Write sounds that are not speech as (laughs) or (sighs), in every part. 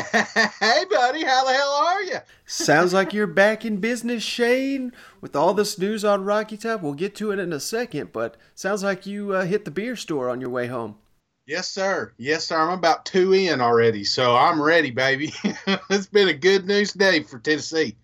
Hey, buddy, how the hell are you? Sounds like you're back in business, Shane. With all this news on Rocky Top, we'll get to it in a second, but sounds like you uh, hit the beer store on your way home. Yes, sir. Yes, sir. I'm about two in already, so I'm ready, baby. (laughs) it's been a good news day for Tennessee.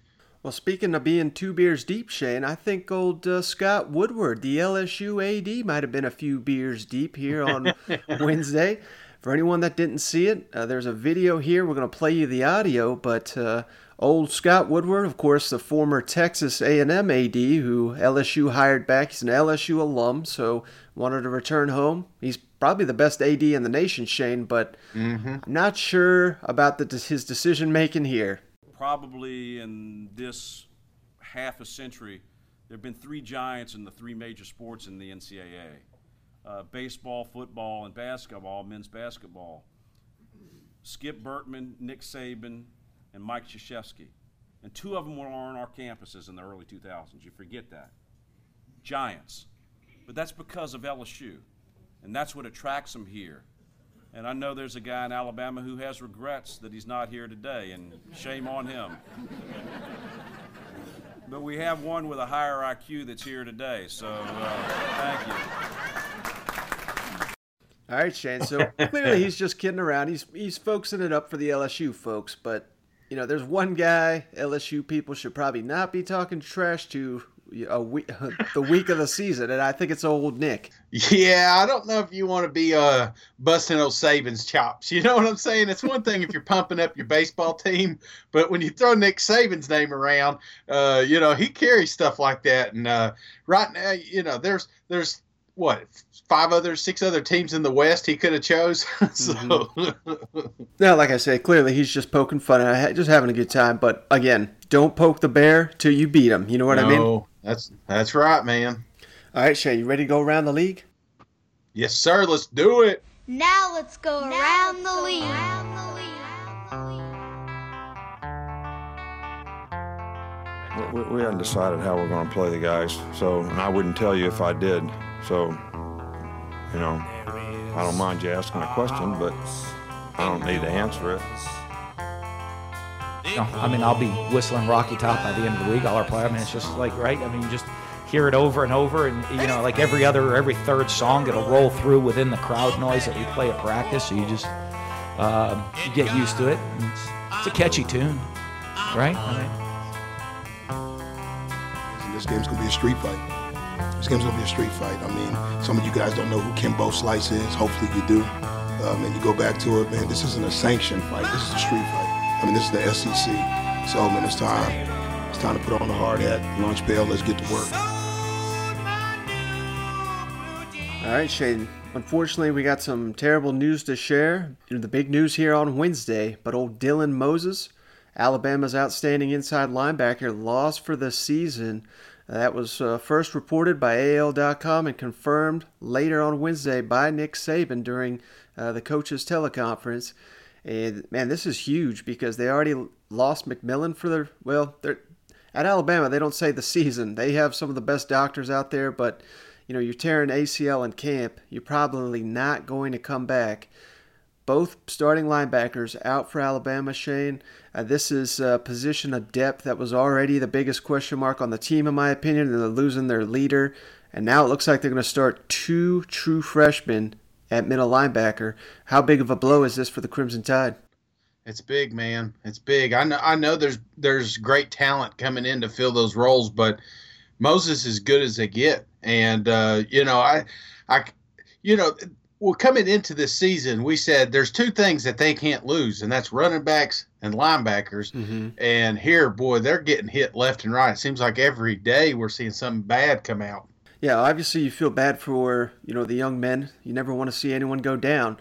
Well, speaking of being two beers deep, Shane, I think old uh, Scott Woodward, the LSU AD, might have been a few beers deep here on (laughs) Wednesday. For anyone that didn't see it, uh, there's a video here. We're going to play you the audio, but uh, old Scott Woodward, of course, the former Texas A&M AD who LSU hired back. He's an LSU alum, so wanted to return home. He's probably the best AD in the nation, Shane, but mm-hmm. I'm not sure about the, his decision making here. Probably in this half a century, there have been three giants in the three major sports in the NCAA uh, baseball, football, and basketball, men's basketball. Skip Bertman, Nick Saban, and Mike Krzyzewski. And two of them were on our campuses in the early 2000s. You forget that. Giants. But that's because of LSU. And that's what attracts them here. And I know there's a guy in Alabama who has regrets that he's not here today, and shame on him. but we have one with a higher IQ that's here today, so uh, thank you. All right, Shane. So (laughs) clearly he's just kidding around. He's he's focusing it up for the LSU folks, but you know, there's one guy LSU people should probably not be talking trash to a week, (laughs) the week of the season, and I think it's old Nick. Yeah, I don't know if you want to be uh, busting old Saban's chops. You know what I'm saying? It's one thing if you're pumping up your baseball team, but when you throw Nick Saban's name around, uh, you know he carries stuff like that. And uh, right now, you know, there's there's what five other six other teams in the west he could have chose? (laughs) So mm-hmm. (laughs) now like i said clearly he's just poking fun and just having a good time but again don't poke the bear till you beat him you know what no, i mean? That's that's right man. All right Shay, you ready to go around the league? Yes sir let's do it. Now let's go now around, let's the go around the league we, we haven't decided how we're going to play the guys, so and I wouldn't tell you if I did. So, you know, I don't mind you asking a question, but I don't need to answer it. No, I mean, I'll be whistling Rocky Top by the end of the week. All our play. I mean, it's just like right. I mean, just hear it over and over, and you know, like every other, every third song, it'll roll through within the crowd noise that we play at practice. So you just um, you get used to it. It's, it's, a catchy tune, right? I mean, this game's gonna be a street fight. This game's gonna be a street fight. I mean, some of you guys don't know who Kimbo Slice is. Hopefully you do. Um, and you go back to it, man. This isn't a sanctioned fight. This is a street fight. I mean, this is the SEC. So, man, it's time. It's time to put on the hard hat, lunch bell. Let's get to work. All right, Shaden. Unfortunately, we got some terrible news to share. You know, the big news here on Wednesday, but old Dylan Moses, Alabama's outstanding inside linebacker, lost for the season that was uh, first reported by AL.com and confirmed later on Wednesday by Nick Saban during uh, the coaches' teleconference. And man, this is huge because they already lost McMillon for their well, at Alabama, they don't say the season. They have some of the best doctors out there, but you know, you're tearing ACL in camp. You're probably not going to come back. Both starting linebackers out for Alabama, Shane. Uh, this is a position of depth that was already the biggest question mark on the team, in my opinion. They're losing their leader, and now it looks like they're going to start two true freshmen at middle linebacker. How big of a blow is this for the Crimson Tide? It's big, man. It's big. I know. I know. There's there's great talent coming in to fill those roles, but Moses is good as they get. And uh, you know, I, I, you know, well, coming into this season, we said there's two things that they can't lose, and that's running backs and linebackers. Mm-hmm. And here, boy, they're getting hit left and right. It seems like every day we're seeing something bad come out. Yeah, obviously you feel bad for you know the young men. You never want to see anyone go down,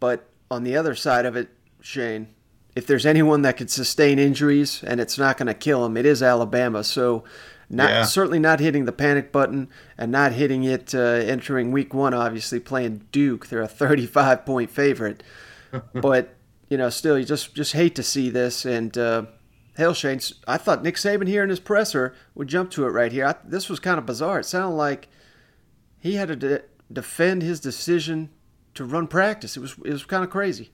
but on the other side of it, Shane, if there's anyone that could sustain injuries and it's not going to kill them, it is Alabama. So, not yeah. certainly not hitting the panic button and not hitting it uh, entering week one. Obviously, playing Duke, they're a 35 point favorite, (laughs) but you know, still, you just just hate to see this. And uh, hell, Shane, I thought Nick Saban here in his presser would jump to it right here. I, this was kind of bizarre. It sounded like he had to de- defend his decision to run practice. It was it was kind of crazy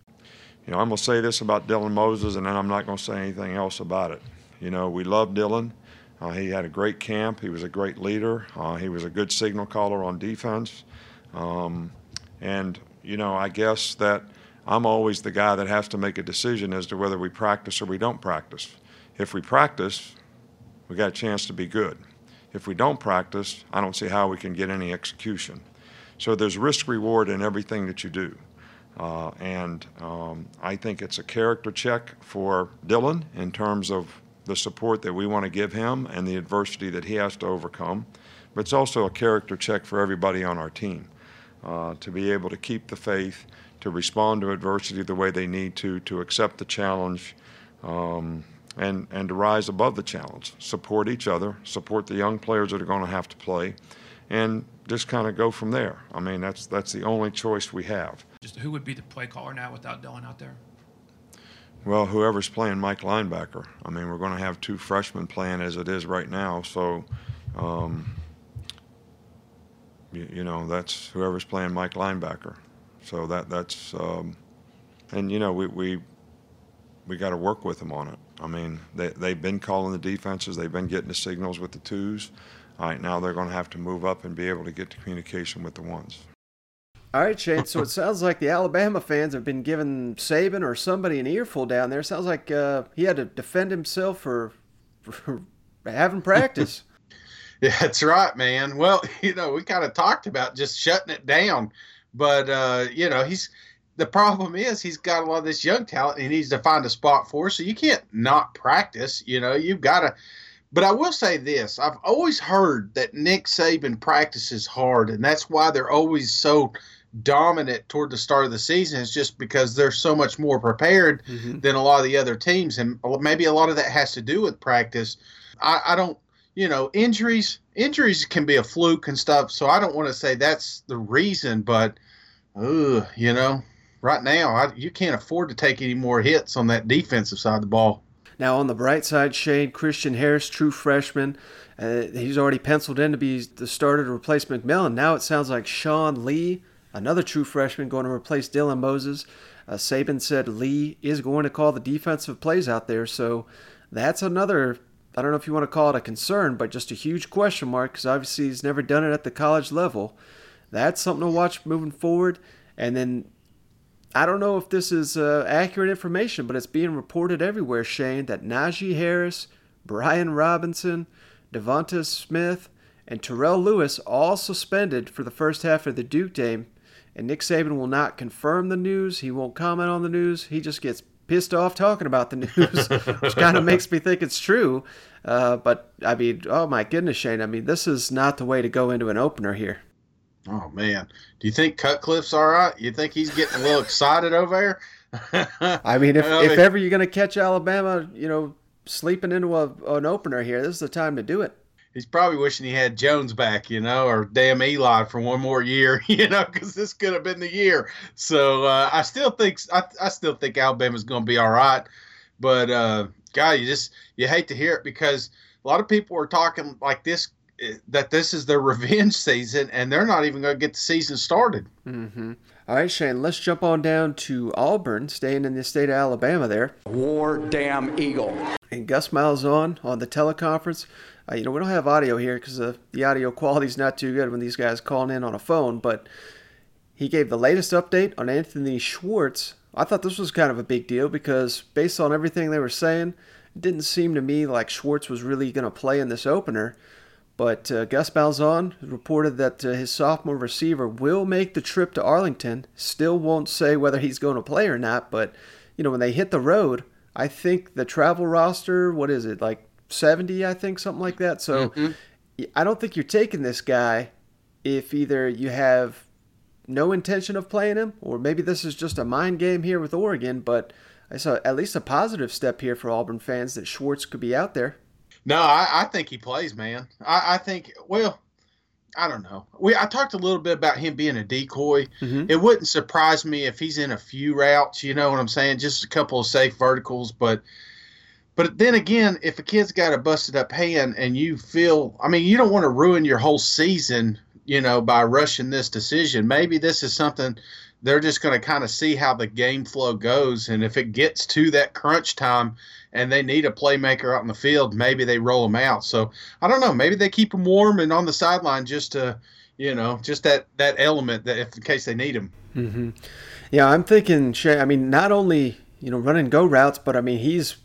you know, I'm going to say this about Dylan Moses, and then I'm not going to say anything else about it. You know, we love Dylan. Uh, he had a great camp. He was a great leader. Uh, he was a good signal caller on defense. Um, and, you know, I guess that I'm always the guy that has to make a decision as to whether we practice or we don't practice. If we practice, we got a chance to be good. If we don't practice, I don't see how we can get any execution. So there's risk reward in everything that you do. Uh, and um, I think it's a character check for Dylan in terms of the support that we want to give him and the adversity that he has to overcome. But it's also a character check for everybody on our team uh, to be able to keep the faith, to respond to adversity the way they need to, to accept the challenge, um, and, and to rise above the challenge. Support each other, support the young players that are going to have to play, and just kind of go from there. I mean, that's, that's the only choice we have. Just who would be the play caller now without Dylan out there? Well, whoever's playing Mike linebacker. I mean, we're going to have two freshmen playing as it is right now, so um, you, you, know that's whoever's playing Mike linebacker. So that that's um, and you know we we we got to work with them on it. I mean, they they've been calling the defenses, they've been getting the signals with the twos. All right, now they're going to have to move up and be able to get to communication with the ones. All right, Shane. So it sounds like the Alabama fans have been giving Saban or somebody an earful down there. Sounds like uh, he had to defend himself for, for having practice. (laughs) yeah, that's right, man. Well, (laughs) you know, we kind of talked about just shutting it down, but uh, you know, he's the problem is he's got a lot of this young talent. He needs to find a spot for, so you can't not practice. You know, you've got to. But I will say this: I've always heard that Nick Saban practices hard, and that's why they're always so dominant toward the start of the season is just because they're so much more prepared mm-hmm. than a lot of the other teams, and maybe a lot of that has to do with practice. I, I don't, you know, injuries injuries can be a fluke and stuff, so I don't want to say that's the reason, but, ugh, you know, right now I, you can't afford to take any more hits on that defensive side of the ball. Now on the bright side, Shane Christian Harris, true freshman, uh, he's already penciled in to be the starter to replace McMillon. Now it sounds like Shane Lee another true freshman going to replace Dylan Moses. Uh, Saban said Lee is going to call the defensive plays out there, so that's another. I don't know if you want to call it a concern, but just a huge question mark because obviously he's never done it at the college level. That's something to watch moving forward. And then I don't know if this is uh, accurate information, but it's being reported everywhere, Shane, that Najee Harris, Brian Robinson, Devonta Smith, and Terrell Lewis all suspended for the first half of the Duke game and Nick Saban will not confirm the news. He won't comment on the news. He just gets pissed off talking about the (laughs) news, which kind of makes me think it's true. Uh, but I mean, oh my goodness, Shane. I mean, this is not the way to go into an opener here. Oh man, do you think Cutcliffe's all right? You think he's getting a little excited over there? (laughs) I mean, if, I if ever you're going to catch Alabama, you know, sleeping into a, an opener here, this is the time to do it he's probably wishing he had Jones back, you know, or damn Eli for one more year, (laughs) you know, because this could have been the year. So uh, I still think I, I still think Alabama's going to be all right, but uh, God, you just you hate to hear it because a lot of people are talking like this eh, that this is their (laughs) revenge season, and they're not even going to get the season started. Mm-hmm. All right, Shane, let's jump on down to Auburn, staying in the state of Alabama there. War damn eagle. And Gus Malzahn on the teleconference. Uh, you know, we don't have audio here because uh, the audio quality is not too good when these guys calling in on a phone, but he gave the latest update on Anthony Schwartz. I thought this was kind of a big deal because based on everything they were saying, it didn't seem to me like Schwartz was really going to play in this opener. But uh, Gus Malzahn reported that uh, his sophomore receiver will make the trip to Arlington. Still won't say whether he's going to play or not, but you know when they hit the road, I think the travel roster, what is it like 70? I think something like that. So mm-hmm. I don't think you're taking this guy if either you have no intention of playing him, or maybe this is just a mind game here with Oregon. But I saw at least a positive step here for Auburn fans that Schwartz could be out there. No, I, I think he plays, man. I, I, think, well, I don't know. We I talked a little bit about him being a decoy. Mm-hmm. It wouldn't surprise me if he's in a few routes. You know what I'm saying? Just a couple of safe verticals, but. But then again, if a kid's got a busted up hand and you feel, I mean, you don't want to ruin your whole season, you know, by rushing this decision. Maybe this is something they're just going to kind of see how the game flow goes. And if it gets to that crunch time, and they need a playmaker out in the field, maybe they roll them out. So I don't know. Maybe they keep them warm and on the sideline just to, you know, just that that element that if in case they need them. Mm-hmm. Yeah, I'm thinking. Shay, I mean, not only you know run and go routes, but I mean he's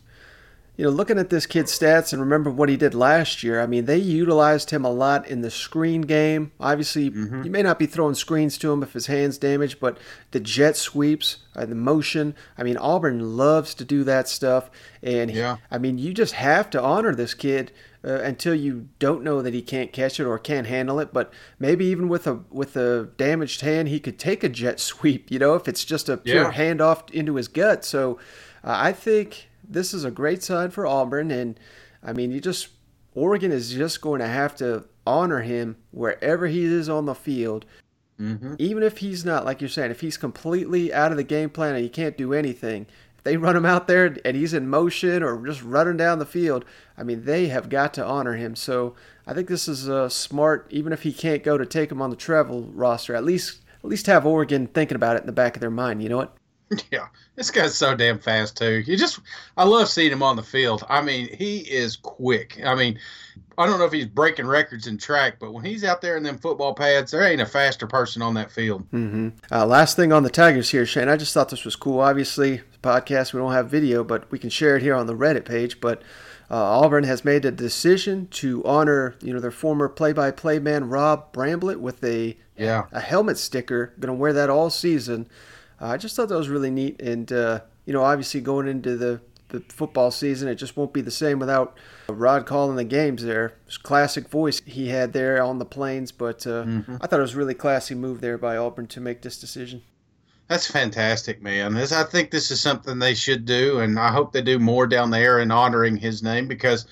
you know, looking at this kid's stats and remember what he did last year, I mean, they utilized him a lot in the screen game. Obviously, mm-hmm. you may not be throwing screens to him if his hand's damaged, but the jet sweeps, uh, the motion, I mean, Auburn loves to do that stuff. And, yeah. He, I mean, you just have to honor this kid. Uh, until you don't know that he can't catch it or can't handle it. But maybe even with a with a damaged hand, he could take a jet (laughs) sweep. You know, if it's just a pure yeah. handoff into his gut. So uh, I think this is a great sign for Auburn, and I mean, you just Oregon is just going to have to honor him wherever he is on the field. Mm-hmm. Even if he's not, like you're saying, if he's completely out of the game plan and he can't do anything, if they (laughs) run him out there and he's in motion or just running down the field, I mean, they have got to honor him. So I think this is a smart, even if he can't go to take him on the travel roster, at least at least have Oregon thinking about it in the back of their mind. You know what? (laughs) Yeah, this guy's so damn fast too. You just, I love seeing him on the field. I mean, he is quick. I mean, I don't know if he's breaking records in track, but when he's out there in them football pads, there ain't a faster person on that field. Mm-hmm. Uh, last thing on the Tigers here, Shane. I just thought this was cool. Obviously, podcast we don't have video, but we can share it here on the Reddit page. But uh, Auburn has made a decision to honor, you know, their former play-by-play man Rod Bramblett with a yeah a helmet sticker. Going to wear that all season. Uh, I just thought that was really neat, and uh, you know, obviously going into the the football season, it just won't be the same without Rod calling the games there. Classic voice he had there on the plains, but uh, mm-hmm. I thought it was a really classy move there by Auburn to make this decision. That's fantastic, man. This, I think this is something they should do, and I hope they do more down there in honoring his name because,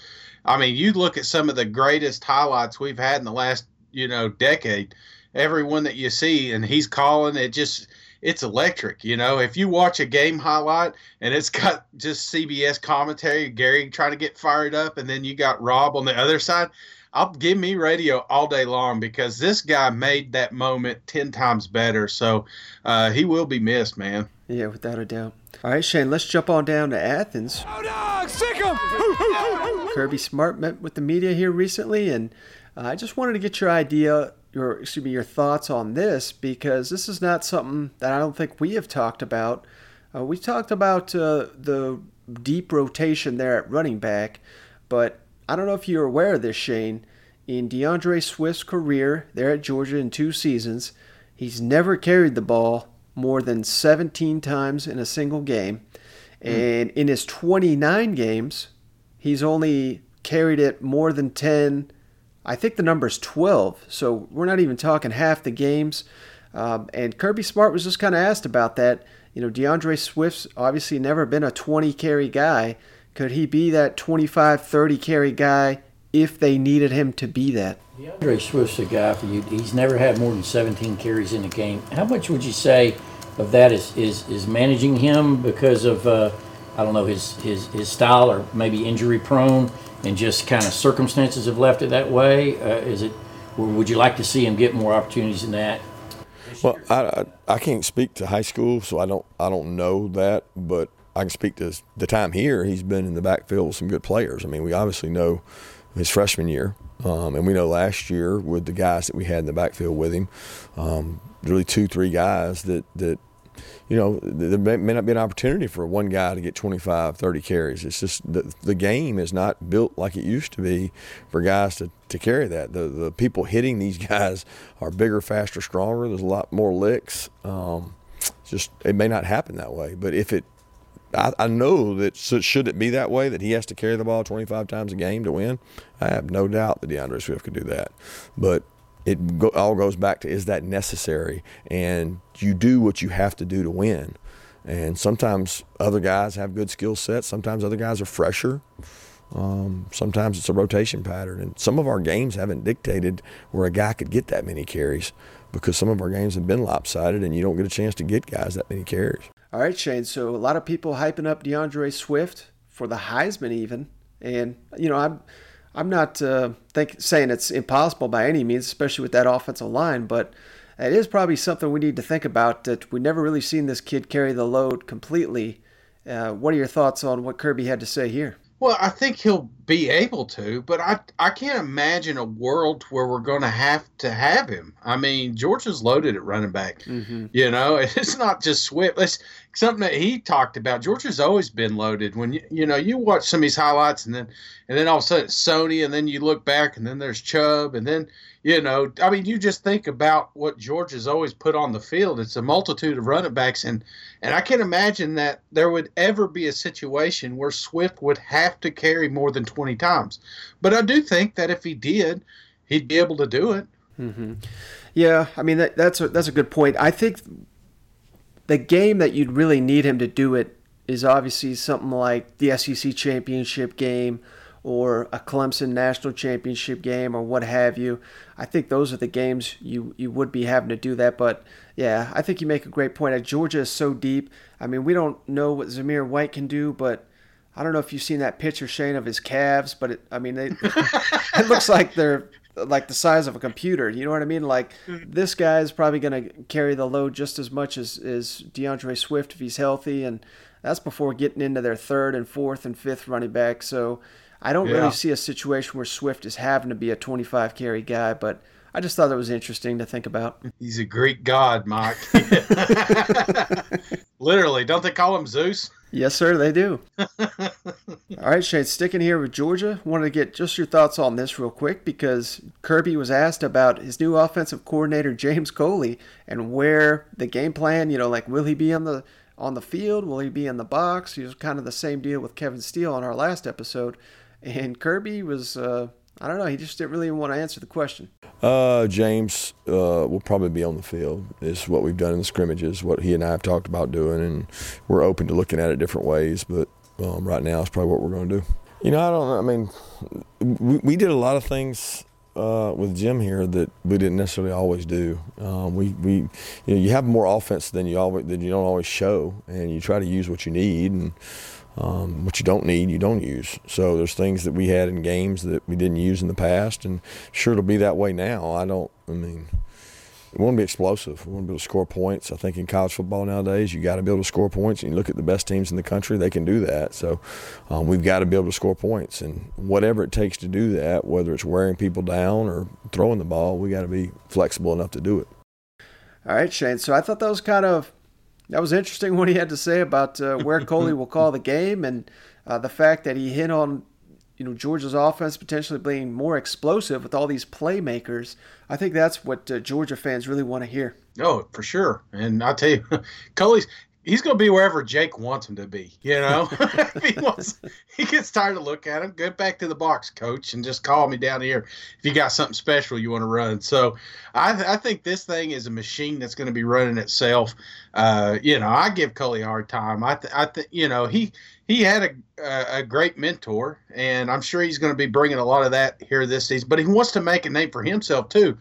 I mean, you look at some of the greatest highlights we've had in the last, you know, decade. Everyone that you see, and he's calling it just it's electric. You know, if you watch a game highlight and it's got just CBS commentary, Gary trying to get fired up, and then you got Rod on the other side, I'll give me radio all day long because this guy made that moment 10 times better. So uh, he will be missed, man. Yeah, without a doubt. All right, Shane, let's jump on down to Athens. Oh, dog, sick him! Kirby Smart met with the media here recently, and uh, I just wanted to get your idea your excuse me your thoughts on this because this is not something that I don't think we have talked about. Uh, we talked about uh, the deep rotation there at running back, but I don't know if you're aware of this, Shane. In D'Andre Swift's career there at Georgia in two seasons, he's never carried the ball more than 17 times in a single game. Mm. And in his 29 games, he's only carried it more than 10 I think the number is 12, so we're not even talking half the games. Um, and Kirby Smart was just kind of asked about that. You know, D'Andre Swift's obviously never been a 20 carry guy. Could he be that 25, 30 carry guy if they needed him to be that? D'Andre Swift's a guy for you. He's never had more than 17 carries in a game. How much would you say of that is, is, is managing him because of uh, I don't know his his his style or maybe injury prone and just kind of circumstances have left it that way? Uh, is it? Or would you like to see him get more opportunities in that? Well, I, I, I can't speak to high school, so I don't I don't know that, but I can speak to the time here. He's been in the backfield with some good players. I mean, we obviously know his freshman year, um, and we know last year with the guys that we had in the backfield with him, um, really two, three guys that that you know, there may, not be an opportunity for one guy to get 25, 30 carries. It's just the, the game is not built like it used to be for guys to, to carry that. The, the people hitting these (laughs) guys are bigger, faster, stronger. There's a lot more licks. Um, just it may not happen that way, but if it, I, I know that should it be that way that he has to carry the ball 25 times a game to win, I have no doubt that D'Andre Swift could do that. But it go, all goes back to is that necessary? And you do what you have to do to win. And sometimes other guys have good skill sets. Sometimes other guys are fresher. Um, sometimes it's a rotation pattern. And some of our games haven't dictated where a guy could get that many carries because some of our games have been lopsided and you don't get a chance to get guys that many carries. All right, Shane. So a lot of people hyping up D'Andre Swift for the Heisman, even. And, you know, I'm I'm not uh, think, saying it's impossible by any means, especially with that offensive line, but it is probably something we need to think about. That we never really seen this kid carry the load completely. Uh, what are your thoughts on what Kirby had to say here? Well, I think he'll be able to, but I I can't imagine a world where we're going to have to have him. I mean, Georgia's loaded at running back. Mm-hmm. You know, (laughs) it's not just Swift. It's something that he talked about. Georgia's always been loaded. When you you know you watch some of these highlights, and then and then all of a sudden it's Sony, and then you look back, and then there's Chubb, and then you know, I mean, you just think about what George has always put on the field. It's a multitude of running backs, and and I can't imagine that there would ever be a situation where Swift would have to carry more than twenty times. But I do think that if he did, he'd be able to do it. Mm-hmm. Yeah, I mean that, that's a, that's a good point. I think the game that you'd really need him to do it is obviously something like the SEC championship game or a Clemson national championship game or what have you. I think those are the games you, you would be having to do that. But yeah, I think you make a great point. Uh, Georgia is so deep. I mean, we don't know what Zamir White can do, but I don't know if you've seen that picture, Shane, of his calves, but it, I mean, they, (laughs) it looks like they're like the size of a computer. You know what I mean? Like mm-hmm. this guy is probably going to carry the load just as much as, as D'Andre Swift if he's healthy. And that's before getting into their third and fourth and fifth running back. So I don't yeah. really see a situation where Swift is having to be a 25 carry guy, but I just thought it was interesting to think about. (laughs) He's a Greek god, Mike. (laughs) Literally, don't they call him Zeus? Yes, sir, they do. (laughs) All right, Shane, sticking here with Georgia, wanted to get just your thoughts on this real quick because Kirby was asked about his new offensive coordinator James Coley and where the game plan, you know, like will he be on the on the field, will he be in the box? He was kind of the same deal with Kevin Steele on our last episode. And Kirby was, uh, I don't know, he just didn't really want to answer the question. Uh, James uh, will probably be on the field. Is what we've done in the scrimmages, what he and I have talked about doing, and we're open to looking at it different ways. But um, right now, it's probably what we're going to do. You know, I don't. I mean, we, we did a lot of things uh, with Jim here that we didn't necessarily always do. Um, we, we, you know, you have more offense than you always than you don't always show, and you try to use what you need. And um, what you don't need, you don't use. So there's things that we had in games that we didn't use in the past, and sure it'll be that way now. I don't. I mean, we want to be explosive. We want to be able to score points. I think in college football nowadays, you got to be able to score points. And you look at the best teams in the country; they can do that. So um, we've got to be able to score points, and whatever it takes to do that, whether it's wearing people down or throwing the ball, we got to be flexible enough to do it. All right, Shane. So I thought that was kind of that was interesting what he had to say about uh, where Coley will call the game and uh, the fact that he hit on you know Georgia's offense potentially being more explosive with all these playmakers. I think that's what uh, Georgia fans really want to hear. Oh, for sure. And I'll tell you, (laughs) Coley's he's going to be wherever Jake wants him to be. You know, (laughs) he wants, he gets tired of looking at him. Get back to the box, coach, and just call me down here if you got something special you want to run. So, I, I think this thing is a machine that's going to be running itself. Uh, you know, I give Coley a hard time. I, th- I think, you know, he he had a, a, a great mentor, and I'm sure he's going to be bringing a lot of that here this season. But he wants to make a name for himself too,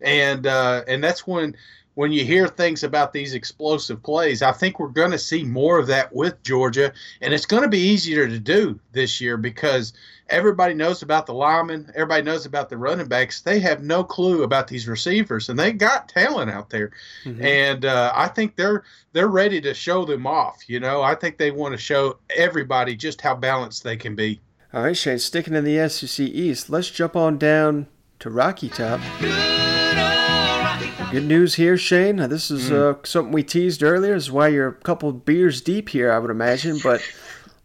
and uh, and that's when when you hear things about these explosive plays, I think we're going to see more of that with Georgia, and it's going to be easier to do this year because everybody knows about the linemen, everybody knows about the running backs. They have no clue about these receivers, and they got talent out there, mm-hmm. and uh, I think they're they're ready to show them off. You know, I think they want to show everybody just how balanced they can be. All right, Shane, sticking in the SEC East, let's jump on down to Rocky Top. Good news here, Shane. This is mm. uh, something we teased earlier. This is why you're a couple beers deep here, I would imagine. But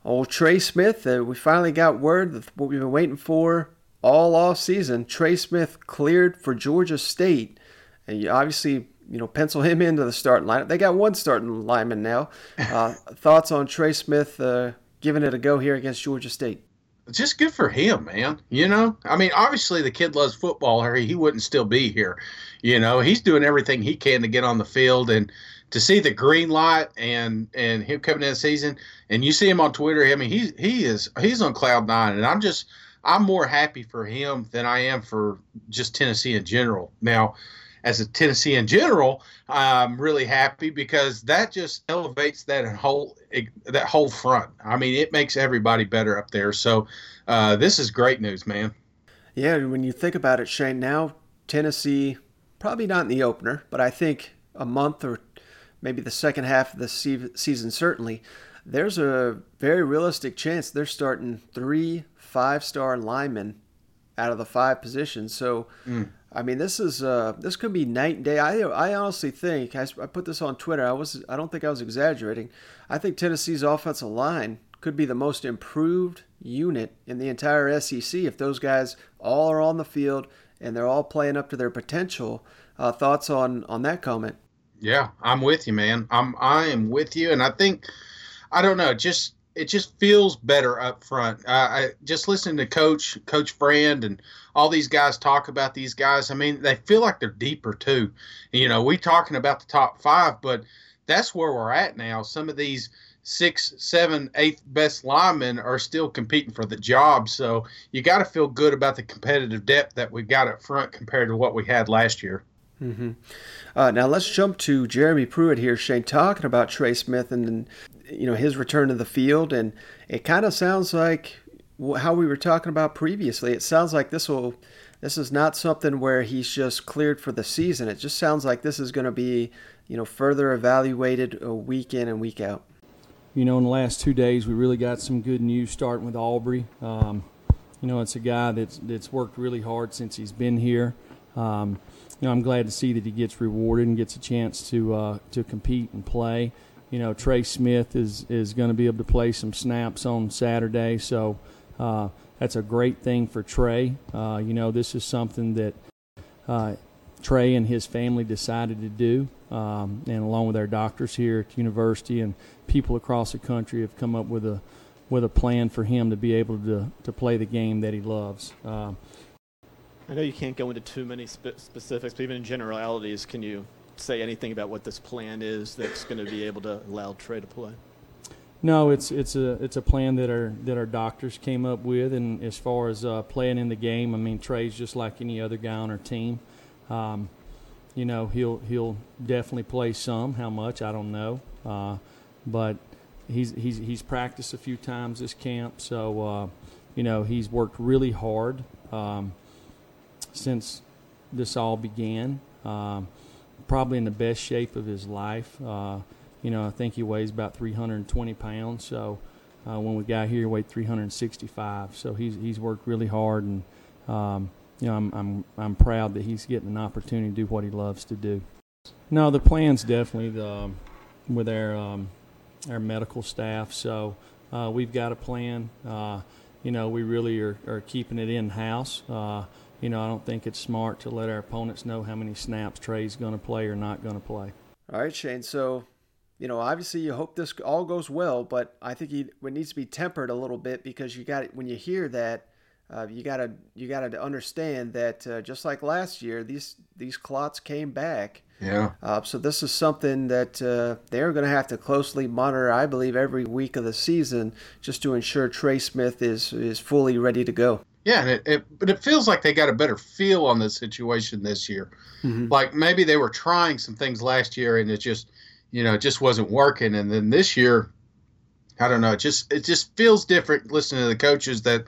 old Trey Smith, uh, we finally got word that what we've been waiting for all off season. Trey Smith cleared for Georgia State, and you obviously you know pencil him into the starting lineup. They got one starting lineman now. (laughs) Uh, thoughts on Trey Smith uh, giving it a go here against Georgia State? just good for him, man. You know, I mean, obviously the kid loves football, or he wouldn't still be here. You know, he's doing everything he can to get on the field and to see the green light and and him coming in the season. And you see him on Twitter. I mean, he's he is he's on cloud nine, and I'm just I'm more happy for him than I am for just Tennessee in general. Now, as a Tennessee in general, I'm really happy because that just elevates that whole that whole front. I mean, it makes everybody better up there. So uh, this is great news, man. Yeah, when you think about it, Shane, now Tennessee probably not in the opener, but I think a month or maybe the second half of the season certainly. There's a very realistic chance they're starting three five-star linemen out of the five positions. So. Mm I mean, this is uh, this could be night and day. I I honestly think I, I put this on Twitter. I was I don't think I was exaggerating. I think Tennessee's offensive line could be the most improved unit in the entire SEC if those guys all are on the field and they're all playing up to their potential. Uh, thoughts on on that comment? Yeah, I'm with you, man. I'm I am with you, and I think I don't know, just it just feels better up front. Uh, I just listening to Coach Coach Friend and all these guys talk about these guys. I mean, they feel like they're deeper too. You know, we talking about the top five, but that's where we're at now. Some of these six, seven, eighth best linemen are still competing for the job. So you got to feel good about the competitive depth that we got up front compared to what we had last year. Mm-hmm. Uh, now let's jump to Jeremy Pruitt here, Shane, talking about Trey Smith and you know his return to the field, and it kind of sounds like how we were talking about previously. It sounds like this will this is not something where he's just cleared for the season. It just sounds like this is going to be you know further evaluated week in and week out. You know, in the last two days, we really got some good news starting with Aubrey. Um, you know, it's a guy that's that's worked really hard since he's been here. Um, you know, I'm glad to see that he gets rewarded and gets a chance to uh, to compete and play you know Trey Smith is is going to be able to play some snaps on Saturday, so uh, that's a great thing for Trey. Uh, you know, this is something that uh, Trey and his family decided to do, um, and along with our doctors here at the university and people across the country have come up with a with a plan for him to be able to to play the game that he loves. Uh, I know you can't go into too many spe- specifics, but even in generalities, can you say anything about what this plan is that's going to be able to allow Trey to play? No, it's it's a it's a plan that our that our doctors came up with, and as far as uh, playing in the game, I mean Trey's just like any other guy on our team. Um, you know, he'll he'll definitely play some. How much I don't know, uh, but he's he's he's practiced a few times this camp, so uh, you know he's worked really hard um, since this all began. Um, probably in the best shape of his life. Uh, you know, I think he weighs about 320 pounds. So uh, when we got here, he weighed 365. So he's he's worked really hard, and um, you know, I'm I'm I'm proud that he's getting an opportunity to do what he loves to do. No, the plan's definitely the, um, with our um, our medical staff. So uh, we've got a plan. Uh, you know, we really are, are keeping it in house. Uh, you know, I don't think it's smart to let our opponents know how many snaps Trey's going to play or not going to play. All right, Shane. So, you know, obviously you hope this all goes well, but I think it needs to be tempered a little bit because you got when you hear that, uh, you gotta you gotta understand that uh, just like last year, these these clots came back. Yeah. Uh, so this is something that uh, they're going to have to closely monitor, I believe, every week of the season, just to ensure Trey Smith is is fully ready to go. Yeah, and it, it, but it feels like they got a better feel on the situation this year. Mhm. Like maybe they were trying some things last year and it just, you know, it just wasn't working. And then this year, I don't know, it just it just feels different listening to the coaches that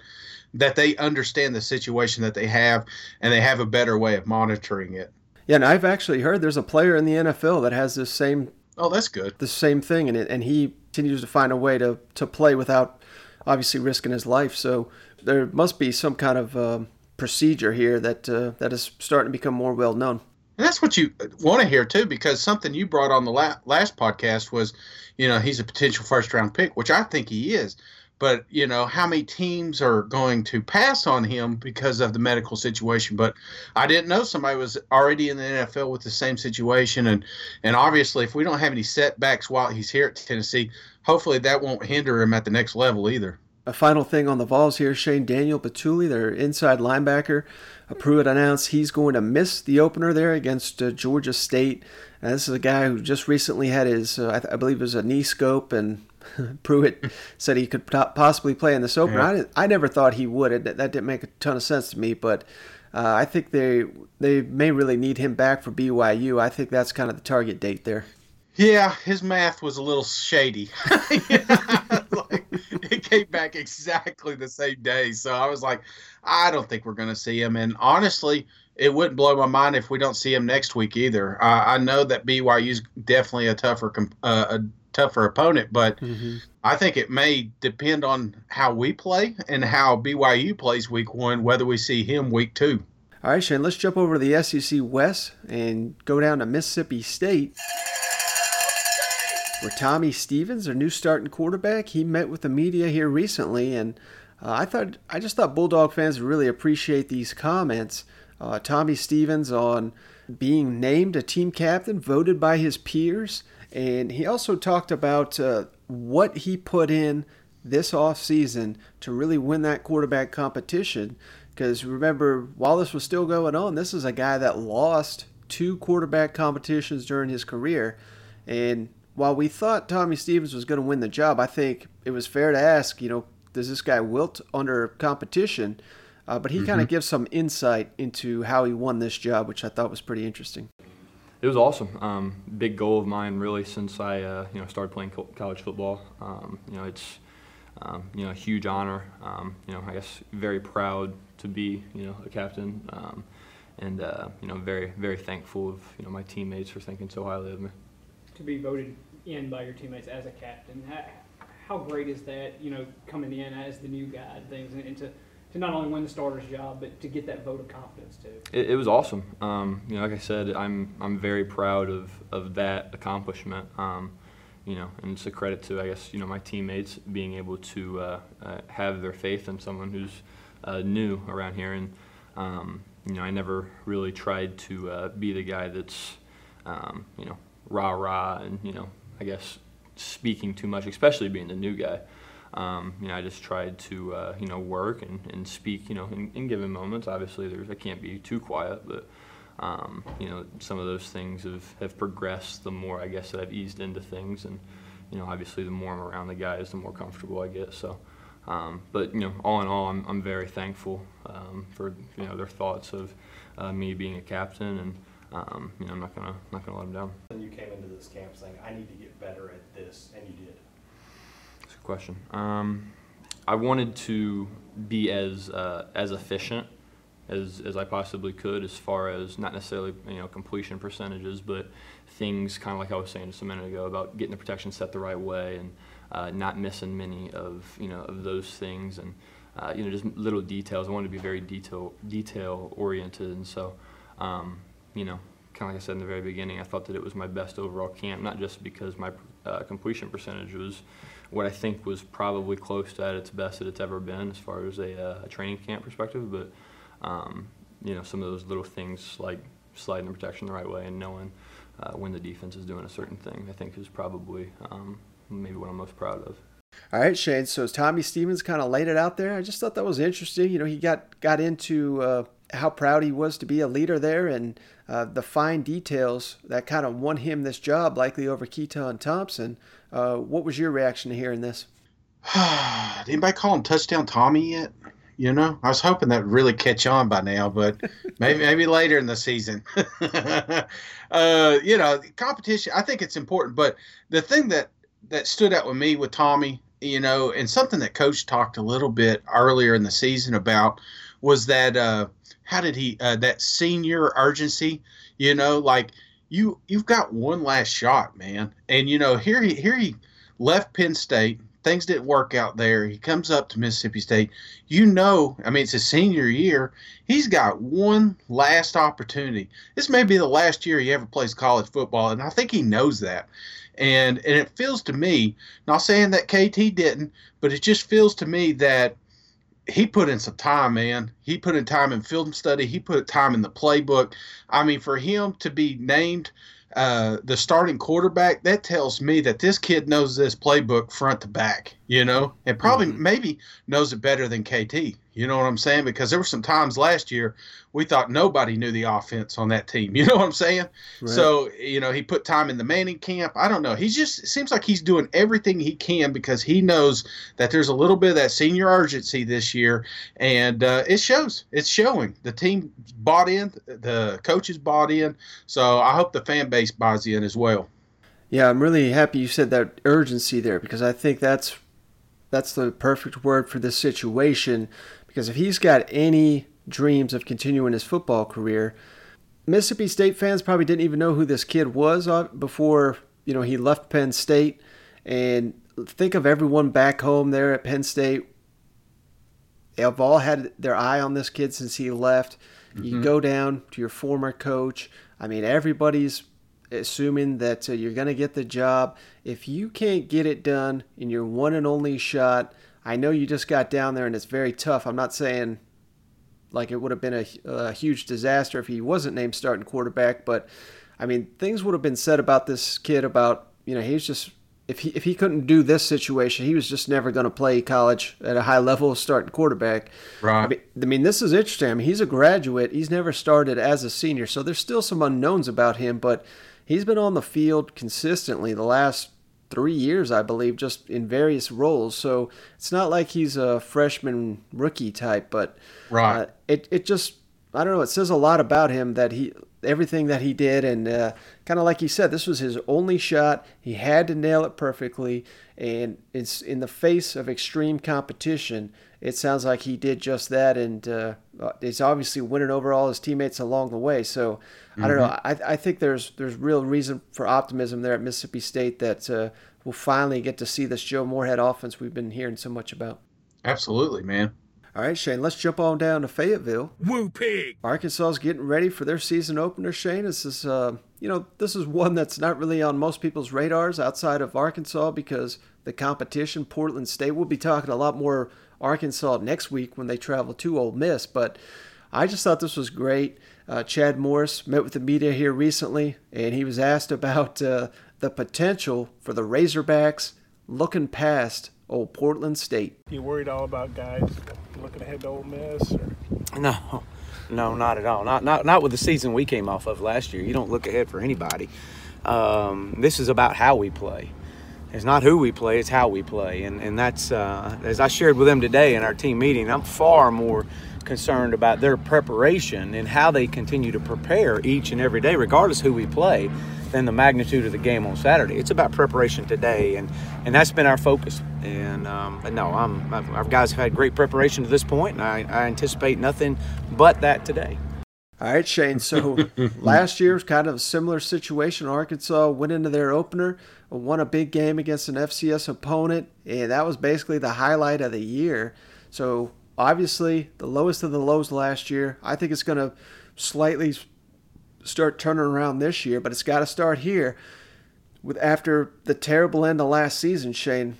that they understand the situation that they have and they have a better way of monitoring it. Yeah, and I've actually heard there's a player in the NFL that has this same Oh, that's good. the same thing, and it, and he continues to find a way to to play without obviously risking his life. So there must be some kind of um, procedure here that uh, that is starting to become more well known. And that's what you want to hear too, because something you brought on the la- last podcast was, you know, he's a potential first round pick, which I think he is. But you know, how many teams are going to pass on him because of the medical situation? But I didn't know somebody was already in the NFL with the same situation, and and obviously, if we don't have any setbacks while he's here at Tennessee, hopefully that won't hinder him at the next level either. A final thing on the Vols here, Shane Daniel Bituli, their inside linebacker. Pruitt announced he's going to miss the opener there against uh, Georgia State. And this is a guy who just recently had his, uh, I, th- I believe it was a knee scope, and (laughs) Pruitt said he could po- possibly play in this opener. Yeah. I, I never thought he would. It, that didn't make a ton of sense to me, but uh, I think they they may really need him back for BYU. I think that's kind of the target date there. Yeah, his math was a little shady. like, (laughs) it came back exactly the same day. So I was like, I don't think we're going to see him. And honestly, it wouldn't blow my mind if we don't see him next week either. Uh, I know that BYU's definitely a tougher uh, a tougher opponent, but I think it may depend on how we play and how BYU plays week one, whether we see him week two. All right, Shane, let's jump over to the SEC West and go down to Mississippi State. Where Tommy Stevens, their new starting quarterback, he met with the media here recently, and uh, I thought I just thought Bulldog fans would really appreciate these comments. Uh, Tommy Stevens on being named a team captain, voted by his peers, and he also talked about uh, what he put in this offseason to really win that quarterback competition. Because remember, while this was still going on, this is a guy that lost two quarterback competitions during his career. And while we thought Tommy Stevens was going to win the job, I think it was fair to ask, you know, does this guy wilt under competition? Uh, but he kind of gives some insight into how he won this job, which I thought was pretty interesting. It was awesome. Um, big goal of mine, really, since I uh, you know started playing co- college football. Um, you know, it's um, you know a huge honor. Um, you know, I guess very proud to be you know a captain, um, and uh, you know very very thankful of you know my teammates for thinking so highly of me. to be voted in by your teammates as a captain. How, how great is that, you know, coming in as the new guy and things, and, and to, to not only win the starter's job, but to get that vote of confidence too? It, it was awesome. Um, you know, like I said, I'm I'm very proud of, of that accomplishment. Um, you know, and it's a credit to I guess you know my teammates being able to uh, uh, have their faith in someone who's uh, new around here, and um, you know I never really tried to uh, be the guy that's um, you know rah rah and you know I guess speaking too much, especially being the new guy. Um, you know, I just tried to uh, you know work and, and speak you know in, in given moments. Obviously, there's I can't be too quiet, but um, you know some of those things have, have progressed the more I guess that I've eased into things, and you know obviously the more I'm around the guys, the more comfortable I get. So, um, but you know all in all, I'm, I'm very thankful um, for you know their thoughts of uh, me being a captain, and um, you know I'm not gonna not gonna let them down. And you came into this camp saying, I need to get better at this, and you did. Question. Um, I wanted to be as uh, as efficient as as I possibly could, as far as not necessarily you know completion percentages, but things kind of like I was saying just a minute ago about getting the protection set the right way and uh, not missing many of you know of those things and uh, you know just little details. I wanted to be very detail detail oriented, and so um, you know kind of like I said in the very beginning, I thought that it was my best overall camp, not just because my uh, completion percentage was what I think was probably close to at its best that it's ever been as far as a, uh, a training camp perspective, but um, you know some of those little things like sliding the protection the right way and knowing uh, when the defense is doing a certain thing, I think is probably um, maybe what I'm most proud of. All right, Shane. So Tommy Stevens kind of laid it out there. I just thought that was interesting. You know, he got got into uh, how proud he was to be a leader there, and uh, the fine details that kind of won him this job, likely over Keytaon Thompson. Uh, what was your reaction to hearing this? (sighs) Did anybody call him Touchdown Tommy yet? You know, I was hoping that would really catch on by now, but (laughs) maybe maybe later in the season. (laughs) uh, you know, competition. I think it's important, but the thing that that stood out with me with Tommy, you know, and something that Coach talked a little bit earlier in the season about was that uh, how did he uh, that senior urgency? You know, like you you've got one last shot, man, and you know here he here he left Penn State things didn't work out there. He comes up to Mississippi State. You know, I mean, it's his senior year. He's got one last opportunity. This may be the last year he ever plays college football, and I think he knows that. And and it feels to me, not saying that KT didn't, but it just feels to me that he put in some time, man. He put in time in film study. He put time in the playbook. I mean, for him to be named uh, the starting quarterback, that tells me that this kid knows this playbook front to back, you know, and probably mm-hmm. maybe knows it better than KT. You know what I'm saying? Because there were some times last year we thought nobody knew the offense on that team. (laughs) You know what I'm saying? Right. So, you know, he put time in the Manning camp. I don't know. He's just, it seems like he's doing everything he can because he knows that there's a little bit of that senior urgency this year. And uh, it shows. It's showing. The team bought in, the coaches bought in. So I hope the fan base buys in as well. Yeah, I'm really happy you said that urgency there because I think that's that's the perfect word for this situation because if he's got any dreams of continuing his football career, Mississippi State fans probably didn't even know who this kid was uh, before you know he left Penn State. And think of everyone back home there at Penn State. They've all had their eye on this kid since he left. Mm-hmm. You go down to your former coach. I mean, everybody's assuming that uh, you're going to get the job. If you can't get it done in your one and only shot, I know you just got down there and it's very tough. I'm not saying like it would have been a, a huge disaster if he wasn't named starting quarterback, but I mean, things would have been said about this kid about, you know, he's just if he if he couldn't do this situation, he was just never going to play college at a high level starting quarterback. Right. I mean, I mean, this is interesting. I mean, he's a graduate. He's never started as a senior, so there's still some unknowns about him. But he's been on the field consistently the last three years, I believe, just in various roles. So it's not like he's a freshman rookie type, but right. Uh, it it just I don't know. It says a lot about him that he everything that he did, and uh, kind of like he said, this was his only shot. He had to nail it perfectly, and it's in the face of extreme competition. It sounds like he did just that, and uh, he's obviously winning over all his teammates along the way. So I don't know. Mm-hmm. I, I think there's there's real reason for optimism there at Mississippi State that uh, we'll finally get to see this Joe Moorhead offense we've been hearing so much about. Absolutely, man. All right, Shane, let's jump on down to Fayetteville. Woo pig! Arkansas is getting ready for their season opener, Shane. This is, uh, you know, this is one that's not really on most people's radars outside of Arkansas because the competition, Portland State. We'll be talking a lot more Arkansas next week when they travel to Ole Miss, but I just thought this was great. Uh, Chad Morris met with the media here recently, and he was asked about uh, the potential for the Razorbacks looking past old Portland State. You worried all about guys looking ahead to Ole Miss? Or? No, no, not at all. Not not not with the season we came off of last year. You don't look ahead for anybody. Um, this is about how we play. It's not who we play; it's how we play, and and that's uh, as I shared with them today in our team meeting. I'm far more concerned about their preparation and how they continue to prepare each and every day, regardless who we play, than the magnitude of the game on Saturday. It's about preparation today, and and that's been our focus. And, um, no, I'm, our guys have had great preparation to this point, and I, I anticipate nothing but that today. All right, Shane. So (laughs) last year's kind of a similar situation. Arkansas went into their opener, won a big game against an FCS opponent, and that was basically the highlight of the year. So obviously, the lowest of the lows last year. I think it's going to slightly start turning around this year, but it's got to start here. With after the terrible end of last season, Shane,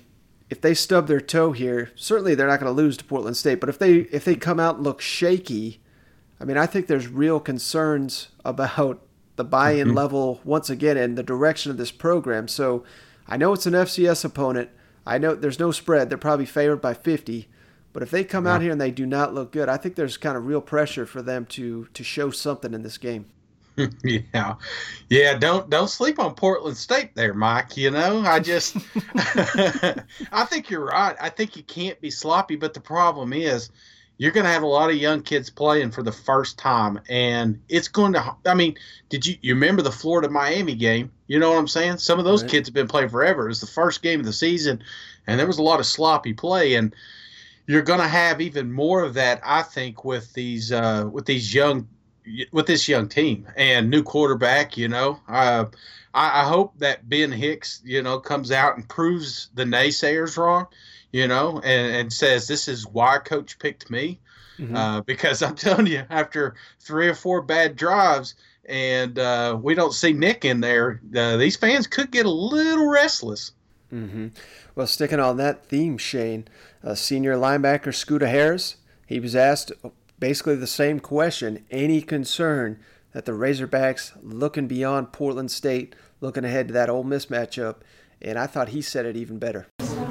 if they stub their toe here, certainly they're not going to lose to Portland State. But if they if they come out and look shaky, I mean, I think there's real concerns about the buy-in mm-hmm. level once again and the direction of this program. So I know it's an FCS opponent. I know there's no spread. They're probably favored by 50. But if they come yeah. out here and they do not look good, I think there's kind of real pressure for them to to show something in this game. (laughs) yeah, yeah. Don't don't sleep on Portland State there, Mike. You know, I just (laughs) (laughs) I think you're right. I think you can't be sloppy, but the problem is, you're going to have a lot of young kids playing for the first time, and it's going to. I mean, did you you remember the Florida Miami game? You know what I'm saying? Some of those Right. kids have been playing forever. It was the first game of the season, and there was a lot of sloppy play, and you're going to have even more of that, I think, with these uh, with these young with this young team and new quarterback. You know, uh, I, I hope that Ben Hicks, you know, comes out and proves the naysayers wrong. You know, and, and says this is why coach picked me. Mhm. Uh, (laughs) because I'm telling you, after three or four bad drives, and uh, we don't see Nick in there, uh, these fans could get a little restless. Mm-hmm. Well, sticking on that theme, Shane, uh, senior linebacker Scoota Harris, he was asked basically the same question. Any concern that the Razorbacks looking beyond Portland State, looking ahead to that Ole Miss matchup? And I thought he said it even better.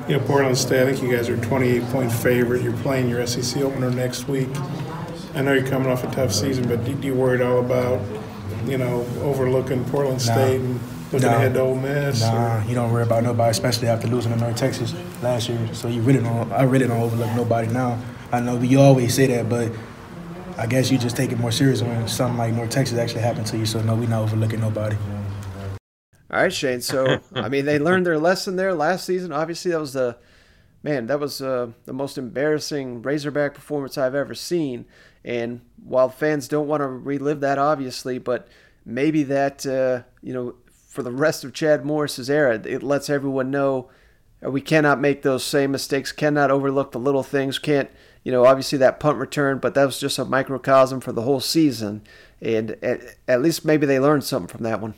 You know, Portland State, I think you guys are a 28 point favorite. You're playing your SEC opener next week. I know you're coming off a tough season, but do you worry at all about, you know, overlooking Portland Nah. State and looking Nah. ahead to Ole Miss? Nah, you don't worry about nobody, especially after losing to North Texas last year. So you really don't. I really don't overlook nobody now. I know you always say that, but I guess you just take it more serious when something like North Texas actually happened to you. So no, we're not overlooking nobody. All right, Shane. So, I mean, they learned their lesson there last season. Obviously, that was the man. That was uh, the most embarrassing Razorback performance I've ever seen. And while fans don't want to relive that, obviously, but maybe that uh, you know, for the rest of Chad Morris's era, it lets everyone know we cannot make those same mistakes. Cannot overlook the little things. Can't you know? Obviously, that punt return, but that was just a microcosm for the whole season. And at, at least maybe they learned something from that one.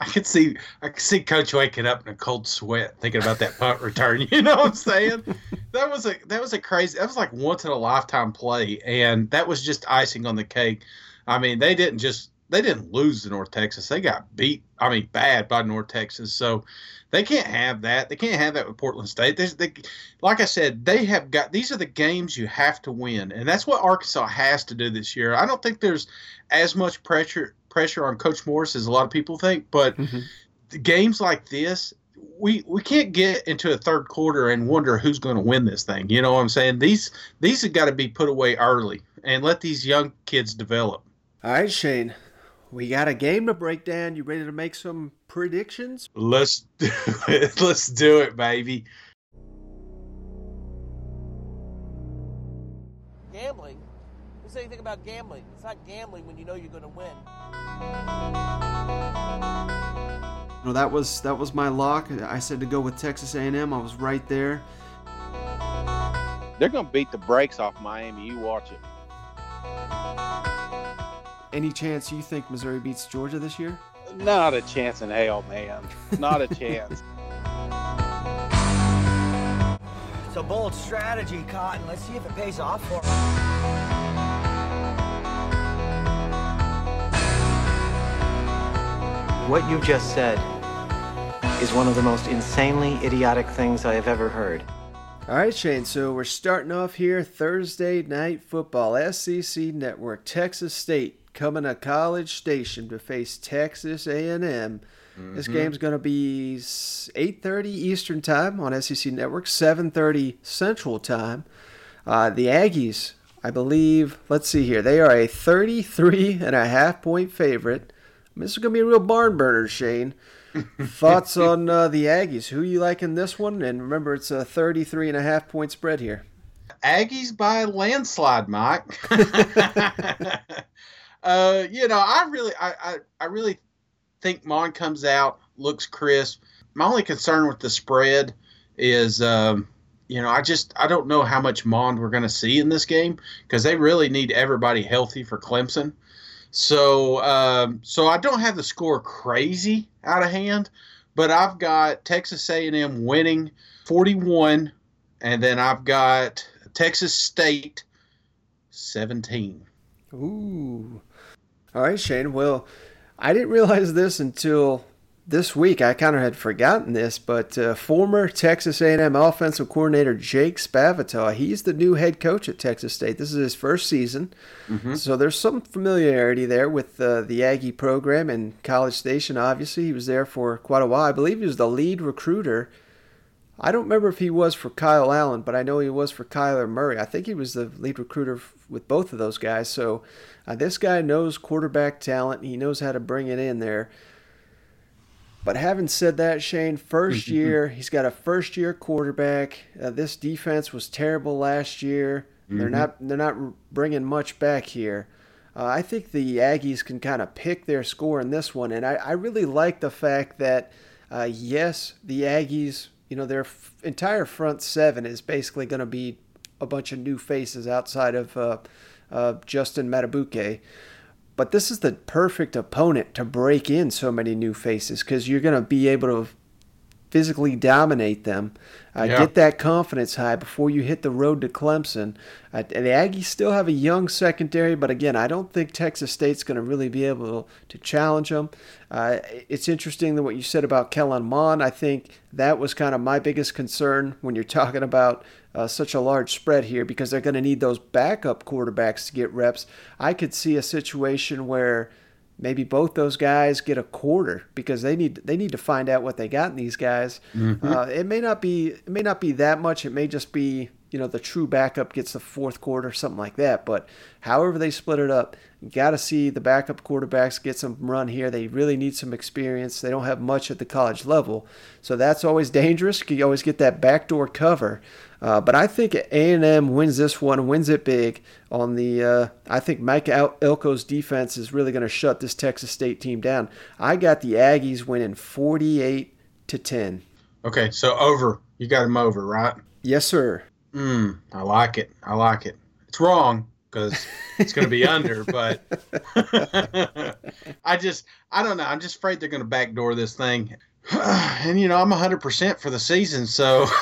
I could see I could see Coach waking up in a cold sweat thinking about that punt return. (laughs) You know what I'm saying? That was a that was a crazy that was like once in a lifetime play, and that was just icing on the cake. I mean, they didn't just they didn't lose to North Texas. They got beat. I mean, bad by North Texas. So they can't have that. They can't have that with Portland State. They, they, like I said, they have got these are the games you have to win, and that's what Arkansas has to do this year. I don't think there's as much pressure pressure on Coach Morris as a lot of people think, but mm-hmm. the games like this. We, we can't get into a third quarter and wonder who's going to win this thing. You know what I'm saying? These these have got to be put away early and let these young kids develop. All right, Shane. We got a game to break down. You ready to make some predictions? Let's do it. (laughs) Let's do it, baby. Gambling? Who said anything about gambling? It's not gambling when you know you're going to win. No, that was that was my lock. I said to go with Texas A&M. I was right there. They're going to beat the brakes off Miami. You watch it. Any chance you think Missouri beats Georgia this year? Not a chance in hell, man. Not a (laughs) chance. It's a bold strategy, Cotton. Let's see if it pays off for us. What you just said is one of the most insanely idiotic things I have ever heard. All right, Shane. So we're starting off here Thursday night football. SEC Network. Texas State coming to College Station to face Texas A&M. This Mhm. game's going to be 8:30 Eastern Time on SEC Network, 7:30 Central Time. Uh, the Aggies, I believe. Let's see here. They are a 33 and a half point favorite. This is going to be a real barn burner, Shane. (laughs) Thoughts on uh, the Aggies? Who you like in this one? And remember, it's a 33 and a half point spread here. Aggies by landslide, Mike. (laughs) (laughs) uh, you know, I really, I, I, I really think Mond comes out, looks crisp. My only concern with the spread is, um, you know, I just I don't know how much Mond we're going to see in this game because they really need everybody healthy for Clemson. So, um, so I don't have the score crazy out of hand, but I've got Texas A&M winning 41, and then I've got Texas State 17. Ooh. All right, Shane. Well, I didn't realize this until this week. I kind of had forgotten this, but uh, former Texas A&M offensive coordinator Jake Spavital, he's the new head coach at Texas State. This is his first season, Mhm. so there's some familiarity there with uh, the Aggie program and College Station. Obviously, he was there for quite a while. I believe he was the lead recruiter I don't remember if he was for Kyle Allen, but I know he was for Kyler Murray. I think he was the lead recruiter with both of those guys. So uh, this guy knows quarterback talent. He knows how to bring it in there. But having said that, Shane, first (laughs) year, he's got a first year quarterback. Uh, this defense was terrible last year. They're Mhm. not they're not bringing much back here. Uh, I think the Aggies can kind of pick their score in this one, and I, I really like the fact that uh, yes, the Aggies, you know, their f- entire front seven is basically going to be a bunch of new faces outside of uh, uh, Justin Madubuike. But this is the perfect opponent to break in so many new faces because you're going to be able to physically dominate them, uh, Yeah. get that confidence high before you hit the road to Clemson. Uh, and the Aggies still have a young secondary, but again, I don't think Texas State's going to really be able to challenge them. Uh, it's interesting that what you said about Kellen Mond. I think that was kind of my biggest concern when you're (laughs) talking about uh, such a large spread here because they're going to need those backup quarterbacks to get reps. I could see a situation where maybe both those guys get a quarter because they need they need to find out what they got in these guys. Mhm. Uh, it may not be it may not be that much. It may just be you know the true backup gets the fourth quarter, something like that. But however they split it up, you got to see the backup quarterbacks get some run here. They really need some experience. They don't have much at the college level, so that's always dangerous. You always get that backdoor cover. Uh, but I think A&M wins this one, wins it big. On the, uh, I think Mike El- Elko's defense is really going to shut this Texas State team down. I got the Aggies winning 48 to 10. Okay, so over. You got him over, right? Yes, sir. Mm, I like it. I like it. It's wrong because it's going to be under, (laughs) but (laughs) I just, I don't know. I'm just afraid they're going to backdoor this thing. (sighs) and, you know, I'm 100% for the season, so. (laughs)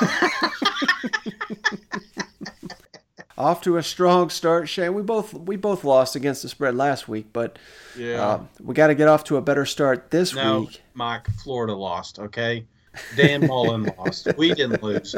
Off to a strong start, Shane. We both we both lost against the spread last week, but Yeah. uh, we got to get off to a better start this no, week. Mike, Florida lost, okay? Dan Mullen lost. We didn't lose.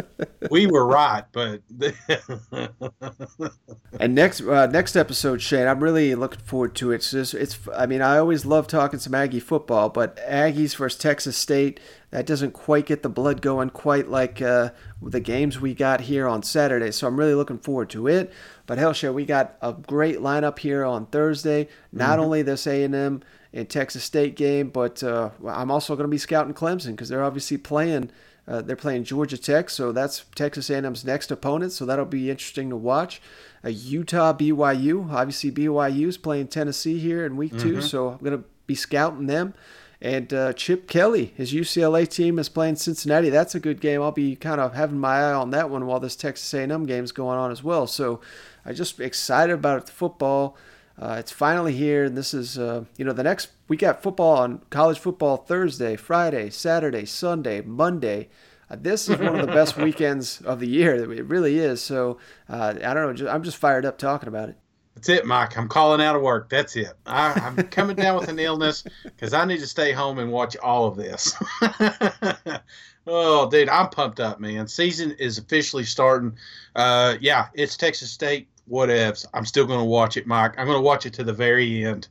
We were right, but. (laughs) And next uh, next episode, Shane, I'm really looking forward to it. It's just, it's I mean, I always love talking some Aggie football, but Aggies versus Texas State that doesn't quite get the blood going quite like uh, the games we got here on Saturday. So I'm really looking forward to it. But hell, Shane, we got a great lineup here on Thursday. Not Mhm. only this A&M and Texas State game, but uh, I'm also going to be scouting Clemson because they're obviously playing. Uh, they're playing Georgia Tech, so that's Texas A&M's next opponent. So that'll be interesting to watch. Uh, Utah BYU, obviously BYU is playing Tennessee here in week two, Mhm. so I'm going to be scouting them. And uh, Chip Kelly, his UCLA team is playing Cincinnati. That's a good game. I'll be kind of having my eye on that one while this Texas A&M game is going on as well. So I'm just excited about the football. Uh, it's finally here, and this is uh, you know the next we got football on college football Thursday, Friday, Saturday, Sunday, Monday. Uh, this is one of the best (laughs) weekends of the year. It really is. So uh, I don't know. Just, I'm just fired up talking about it. That's it, Mike. I'm calling out of work. That's it. I, I'm coming down with an illness because I need to stay home and watch all of this. (laughs) oh, dude, I'm pumped up, man. Season is officially starting. Uh, yeah, it's Texas State. Whatevs. I'm still going to watch it, Mike. I'm going to watch it to the very end.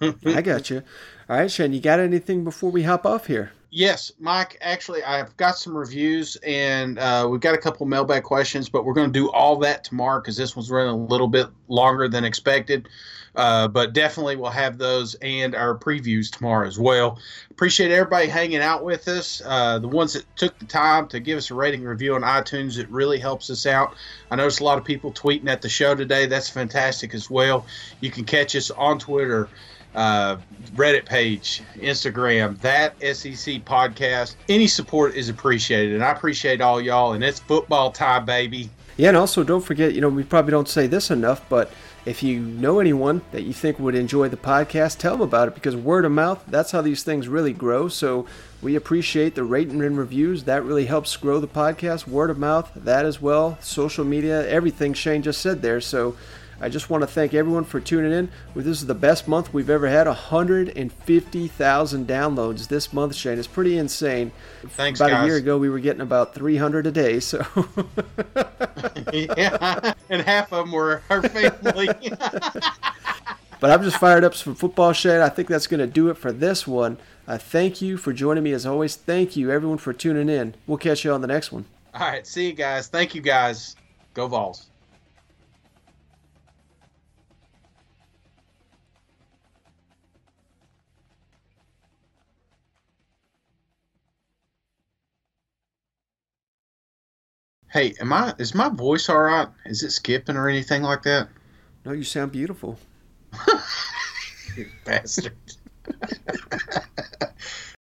(laughs) I got you. All right, Shane. You got anything before we hop off here? Yes, Mike. Actually, I've got some reviews and uh, we've got a couple mailbag questions, but we're going to do all that tomorrow because this one's running a little bit longer than expected. Uh, but definitely we'll have those and our previews tomorrow as well. Appreciate everybody hanging out with us. Uh, the ones that took the time to give us a rating review on iTunes, it really helps us out. I noticed a lot of people tweeting at the show today. That's fantastic as well. You can catch us on Twitter uh, Reddit page, Instagram, that SEC podcast. Any support is appreciated, and I appreciate all y'all. And it's football time, baby. Yeah, and also don't forget, you know, we probably don't say this enough, but if you know anyone that you think would enjoy the podcast, tell them about it because word of mouth, that's how these things really grow. So we appreciate the rating and reviews. That really helps grow the podcast. Word of mouth, that as well. Social media, everything Shane just said there. So I just want to thank everyone for tuning in. Well, This is the best month we've ever had 150,000 downloads this month, Shane. It's pretty insane. Thanks, guys. About a year ago, we were getting about 300 a day. So. (laughs) yeah, and half of them were our family. (laughs) But I'm just fired up for football, Shane. I think that's going to do it for this one. Uh, thank you for joining me as always. Thank you, everyone, for tuning in. We'll catch you on the next one. All right. See you guys. Thank you, guys. Go Vols. Hey, am I is my voice all right? Is it skipping or anything like that? No, you sound beautiful. (laughs) you bastard. (laughs)